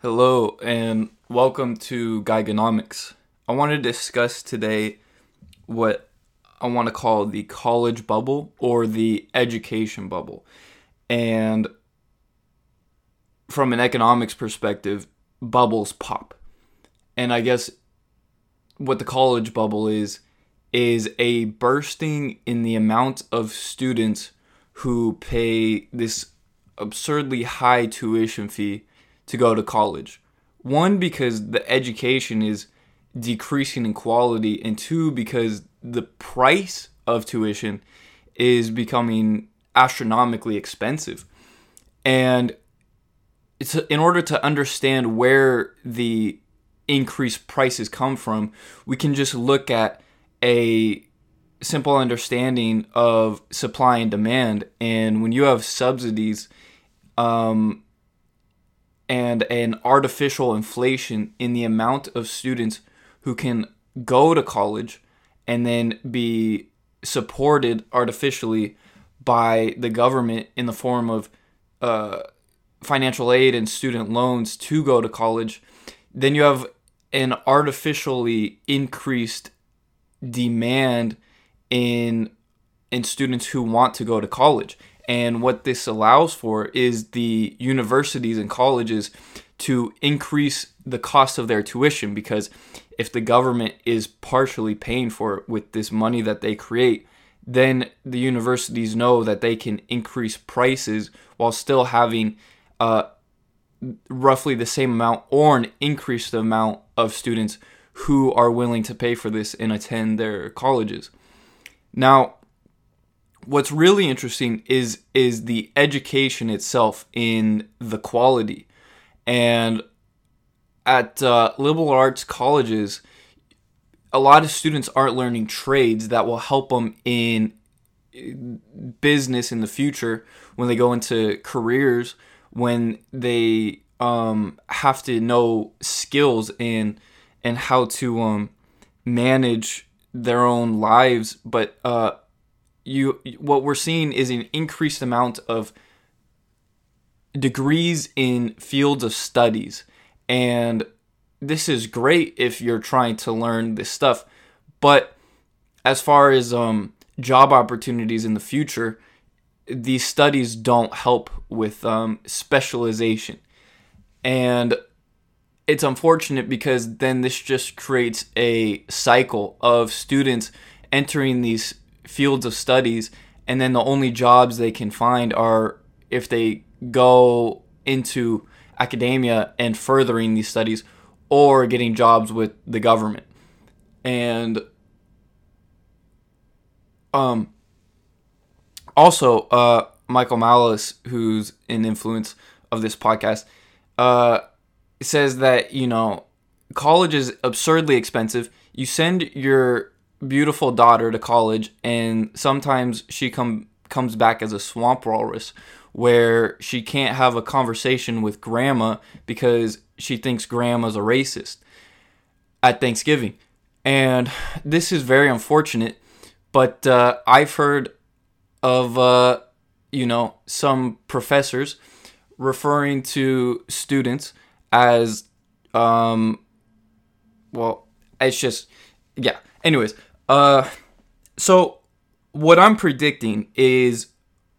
Hello, and welcome to Geigonomics. I want to discuss today what I want to call the college bubble or the education bubble. And from an economics perspective, bubbles pop. And I guess what the college bubble is, is a bursting in the amount of students who pay this absurdly high tuition fee to go to college. One, because the education is decreasing in quality, and two, because the price of tuition is becoming astronomically expensive. And it's in order to understand where the increased prices come from, we can just look at a simple understanding of supply and demand. And when you have subsidies, um, and an artificial inflation in the amount of students who can go to college and then be supported artificially by the government in the form of uh, financial aid and student loans to go to college, then you have an artificially increased demand in in students who want to go to college. And what this allows for is the universities and colleges to increase the cost of their tuition because if the government is partially paying for it with this money that they create, then the universities know that they can increase prices while still having uh, roughly the same amount or an increased amount of students who are willing to pay for this and attend their colleges. Now, what's really interesting is is the education itself in the quality. And at uh, liberal arts colleges a lot of students aren't learning trades that will help them in business in the future when they go into careers when they um, have to know skills and and how to um, manage their own lives. But uh, you what we're seeing is an increased amount of degrees in fields of studies. And this is great if you're trying to learn this stuff. But as far as um, job opportunities in the future these studies don't help with um, specialization. And it's unfortunate because then this just creates a cycle of students entering these fields of studies and then the only jobs they can find are if they go into academia and furthering these studies or getting jobs with the government. And um also uh michael malice who's an influence of this podcast uh says that you know college is absurdly expensive. You send your beautiful daughter to college, and sometimes she come comes back as a swamp walrus, where she can't have a conversation with grandma because she thinks grandma's a racist at Thanksgiving, and this is very unfortunate. But uh, I've heard of uh, you know some professors referring to students as um, well it's just yeah anyways uh, so what I'm predicting is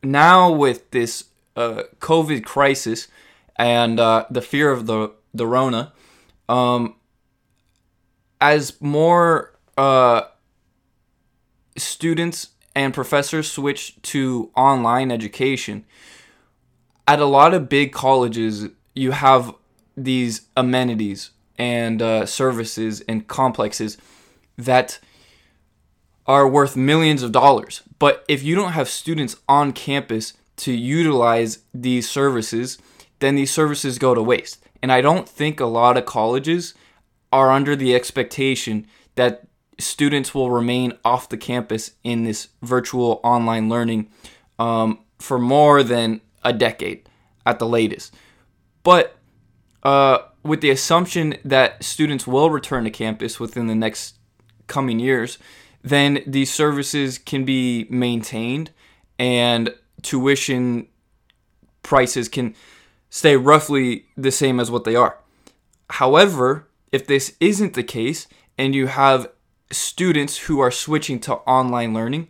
now with this uh, COVID crisis and uh, the fear of the the Rona, um, as more uh, students and professors switch to online education, at a lot of big colleges, you have these amenities and uh, services and complexes that are worth millions of dollars. But if you don't have students on campus to utilize these services, then these services go to waste. And I don't think a lot of colleges are under the expectation that students will remain off the campus in this virtual online learning um, for more than a decade at the latest. But uh, with the assumption that students will return to campus within the next coming years, then these services can be maintained and tuition prices can stay roughly the same as what they are. However, if this isn't the case and you have students who are switching to online learning,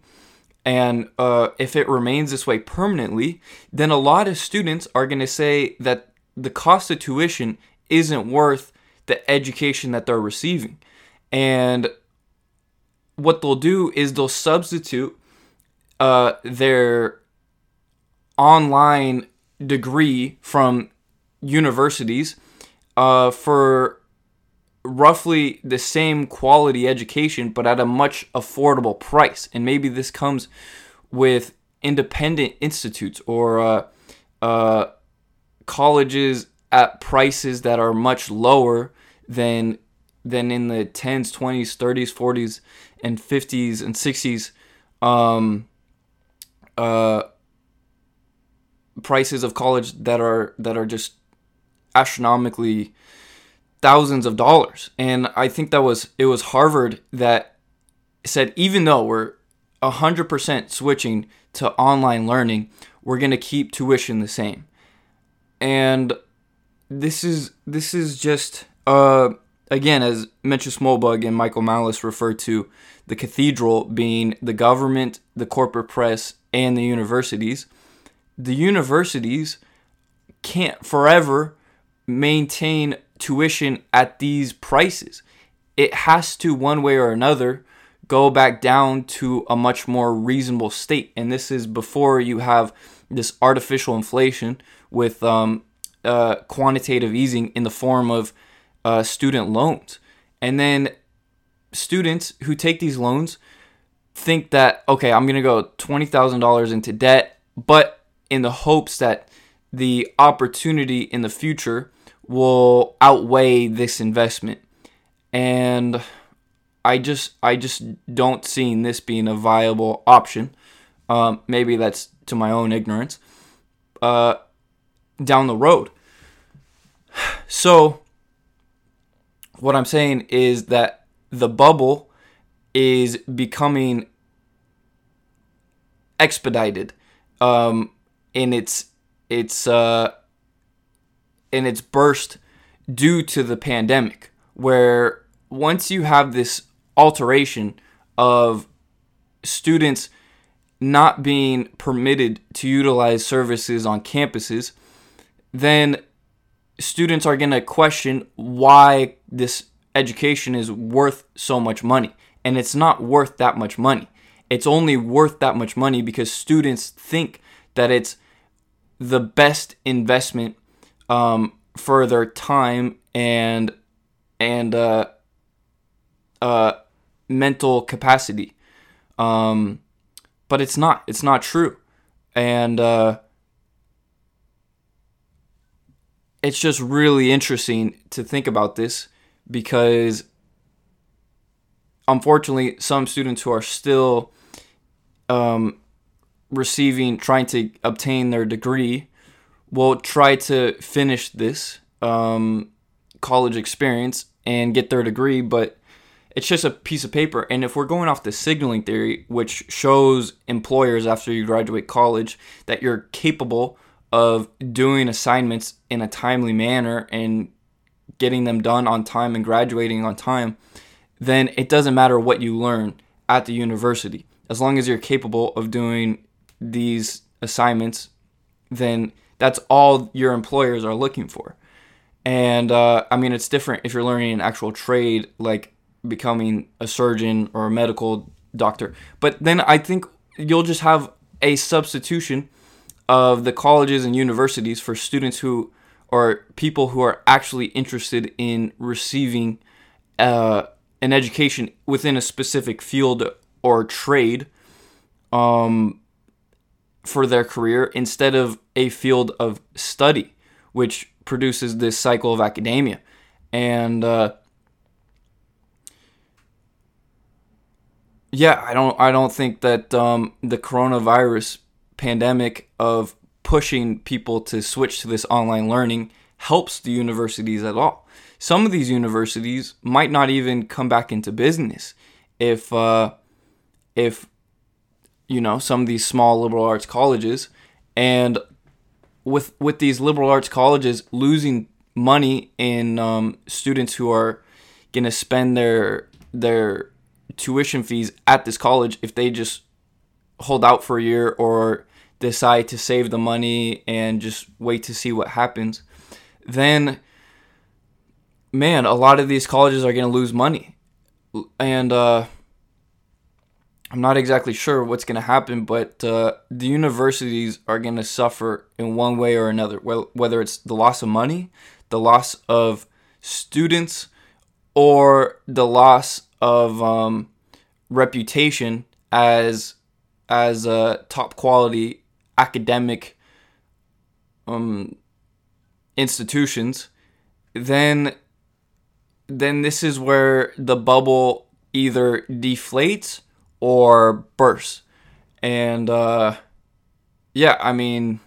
and uh, if it remains this way permanently, then a lot of students are going to say that the cost of tuition isn't worth the education that they're receiving. And what they'll do is they'll substitute uh, their online degree from universities uh, for roughly the same quality education, but at a much affordable price. And maybe this comes with independent institutes or uh, uh, colleges at prices that are much lower than than in the 10s, 20s, 30s, 40s, and 50s and 60s um, uh, prices of college that are that are just astronomically thousands of dollars. And I think that was it was Harvard that said even though we're 100% switching to online learning, we're going to keep tuition the same. And this is this is just uh again as Mencius Moldbug and Michael Malice refer to the cathedral being the government, the corporate press, and the universities. The universities can't forever maintain tuition at these prices. It has to, one way or another, go back down to a much more reasonable state. And this is before you have this artificial inflation with um, uh, quantitative easing in the form of uh, student loans. And then students who take these loans think that, okay, I'm going to go $20,000 into debt, but in the hopes that the opportunity in the future will outweigh this investment. And I just I just don't see this being a viable option. Um, maybe that's to my own ignorance. Uh, down the road. So what I'm saying is that the bubble is becoming expedited um, in its its uh, in its burst due to the pandemic, where once you have this alteration of students not being permitted to utilize services on campuses, then students are going to question why this education is worth so much money. And it's not worth that much money. It's only worth that much money because students think that it's the best investment um, for their time and and uh, uh, mental capacity. Um, but it's not. It's not true, and uh, it's just really interesting to think about this because unfortunately, some students who are still um, receiving, trying to obtain their degree will try to finish this um, college experience and get their degree, but it's just a piece of paper. And if we're going off the signaling theory, which shows employers after you graduate college that you're capable of doing assignments in a timely manner and getting them done on time and graduating on time, then it doesn't matter what you learn at the university. As long as you're capable of doing these assignments, then that's all your employers are looking for. And uh, I mean, it's different if you're learning an actual trade like becoming a surgeon or a medical doctor. But then I think you'll just have a substitution of the colleges and universities for students who are people who are actually interested in receiving uh, an education within a specific field or trade. Um, for their career instead of a field of study, which produces this cycle of academia. And uh, yeah, I don't I don't think that um, the coronavirus pandemic of pushing people to switch to this online learning helps the universities at all. Some of these universities might not even come back into business if uh, if you know some of these small liberal arts colleges and with with these liberal arts colleges losing money in um, students who are gonna spend their their tuition fees at this college if they just hold out for a year or decide to save the money and just wait to see what happens, then man, a lot of these colleges are going to lose money. And uh, I'm not exactly sure what's going to happen, but uh, the universities are going to suffer in one way or another, whether it's the loss of money, the loss of students, or the loss of um, reputation as as a top quality academic um, institutions, then then this is where the bubble either deflates or bursts. And uh, yeah, I mean,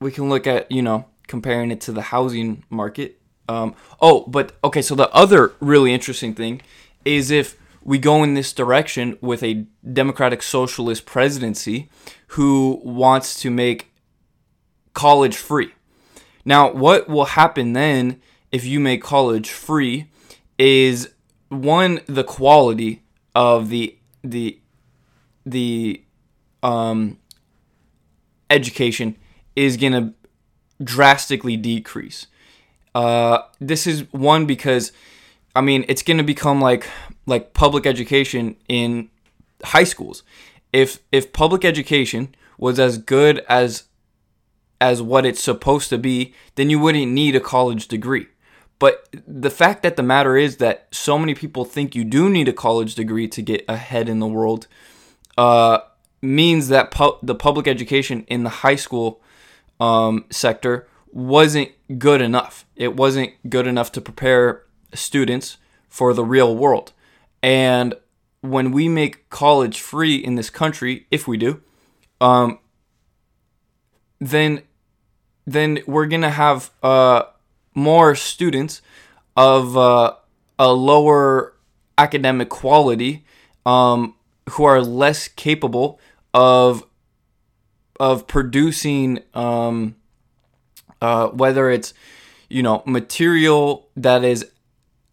we can look at you know comparing it to the housing market. Um, oh, but okay, so the other really interesting thing is if we go in this direction with a democratic socialist presidency who wants to make college free. Now, what will happen then if you make college free is one the quality of the the the um, education is going to drastically decrease. Uh, this is one because I mean it's going to become like like public education in high schools. If if public education was as good as as what it's supposed to be, then you wouldn't need a college degree. But the fact that the matter is that so many people think you do need a college degree to get ahead in the world uh, means that pu- the public education in the high school um, sector wasn't good enough. It wasn't good enough to prepare students for the real world. And when we make college free in this country, if we do, um, then then we're gonna have uh, more students of uh, a lower academic quality um, who are less capable of of producing um, uh, whether it's you know material that is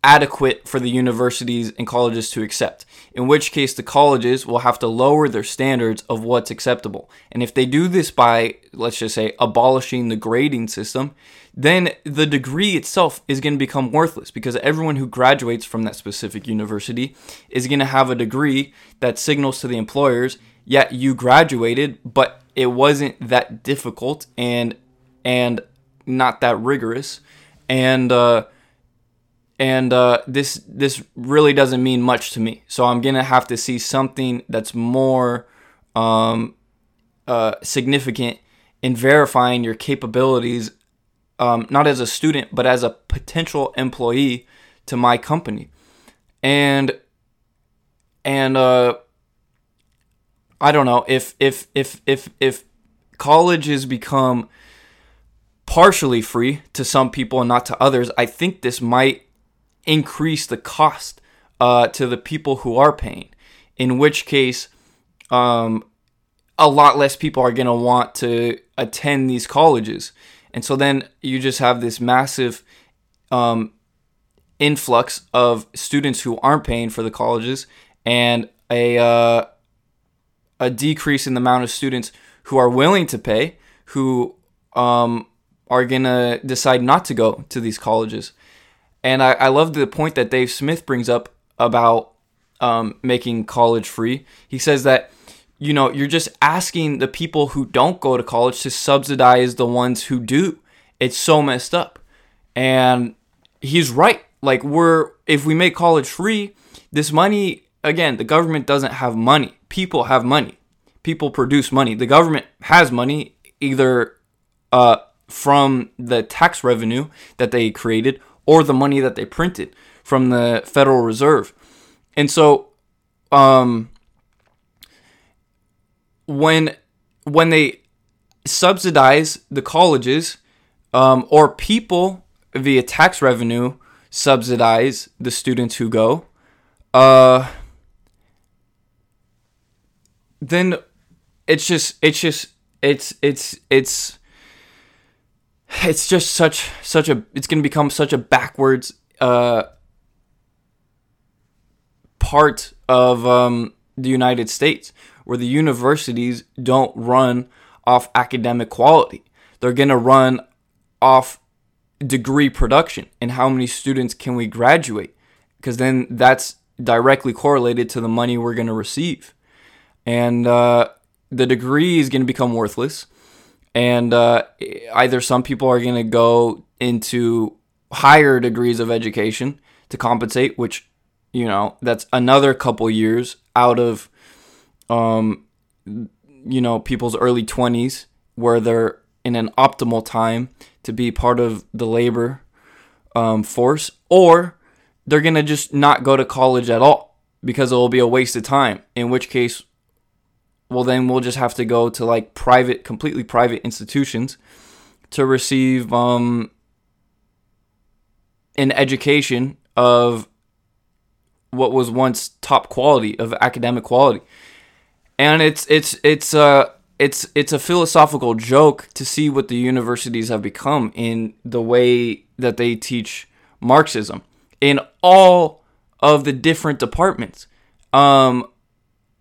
adequate for the universities and colleges to accept, in which case the colleges will have to lower their standards of what's acceptable. And if they do this by, let's just say, abolishing the grading system, then the degree itself is going to become worthless because everyone who graduates from that specific university is going to have a degree that signals to the employers, yeah, you graduated, but it wasn't that difficult and and not that rigorous. And uh, and uh, this this really doesn't mean much to me. So I'm gonna have to see something that's more um, uh, significant in verifying your capabilities, um, not as a student but as a potential employee to my company, and and uh, I don't know if if if if if college has become partially free to some people and not to others, I think this might increase the cost uh, to the people who are paying. In which case, um, a lot less people are going to want to attend these colleges. And so then you just have this massive um, influx of students who aren't paying for the colleges and a, uh, a decrease in the amount of students who are willing to pay, who um, are going to decide not to go to these colleges. And I, I love the point that Dave Smith brings up about um, making college free. He says that, you know, you're just asking the people who don't go to college to subsidize the ones who do. It's so messed up. And he's right. Like, we're, if we make college free, this money, again, the government doesn't have money. People have money. People produce money. The government has money either uh, from the tax revenue that they created or the money that they printed from the Federal Reserve. And so um, when when they subsidize the colleges um, or people via tax revenue subsidize the students who go, uh, then it's just it's just it's it's it's it's just such such a it's going to become such a backwards uh, part of um, the United States where the universities don't run off academic quality. They're going to run off degree production. And how many students can we graduate? Because then that's directly correlated to the money we're going to receive. And uh, the degree is going to become worthless and uh, either some people are going to go into higher degrees of education to compensate which you know that's another couple years out of um, you know people's early 20s where they're in an optimal time to be part of the labor um, force, or they're going to just not go to college at all because it will be a waste of time. In which case, well, then we'll just have to go to like private, completely private institutions to receive um, an education of what was once top quality of academic quality and it's it's it's uh it's it's a philosophical joke to see what the universities have become in the way that they teach Marxism in all of the different departments. Um,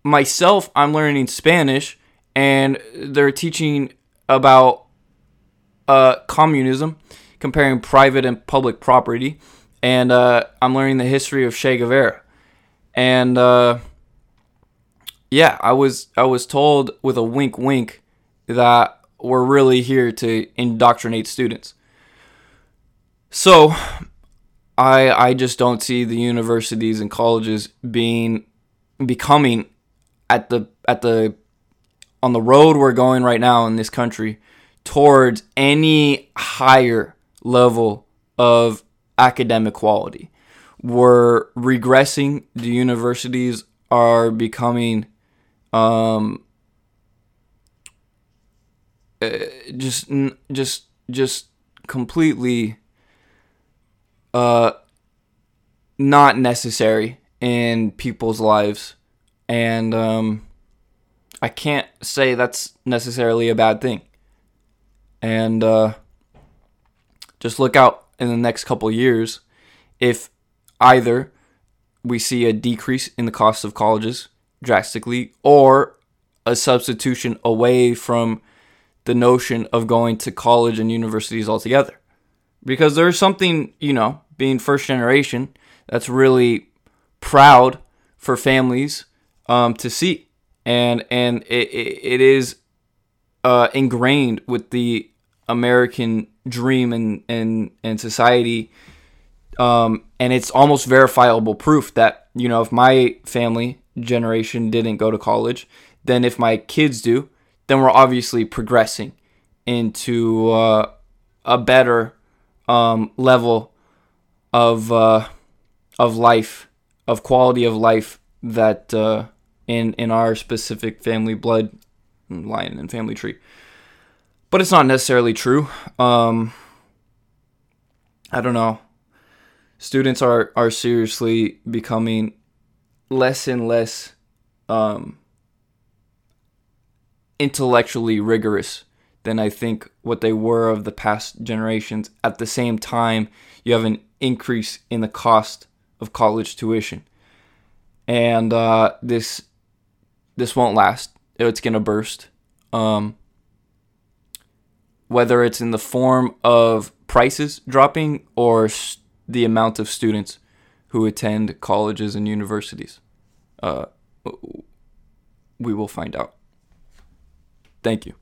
myself, I'm learning Spanish, and they're teaching about uh, communism, comparing private and public property, and uh, I'm learning the history of Che Guevara, and uh, yeah, I was I was told with a wink wink that we're really here to indoctrinate students. So I I just don't see the universities and colleges being becoming at the at the on the road we're going right now in this country towards any higher level of academic quality. We're regressing. The universities are becoming um, uh, just just just completely uh not necessary in people's lives and um I can't say that's necessarily a bad thing. And uh just look out in the next couple years if either we see a decrease in the cost of colleges drastically or a substitution away from the notion of going to college and universities altogether. Because there's something, you know, being first generation, that's really proud for families um, to see. And, and it, it is uh, ingrained with the American dream and, and, and society. Um, and it's almost verifiable proof that, you know, if my family generation didn't go to college, then if my kids do, then we're obviously progressing into uh, a better um, level of uh, of life, of quality of life that uh, in in our specific family blood line and family tree. But it's not necessarily true. Um, I don't know. Students are are seriously becoming less and less um, intellectually rigorous than I think what they were of the past generations. At the same time, you have an increase in the cost of college tuition, and uh, this this won't last. It's gonna burst. Um, whether it's in the form of prices dropping or the amount of students who attend colleges and universities. Uh, we will find out. Thank you.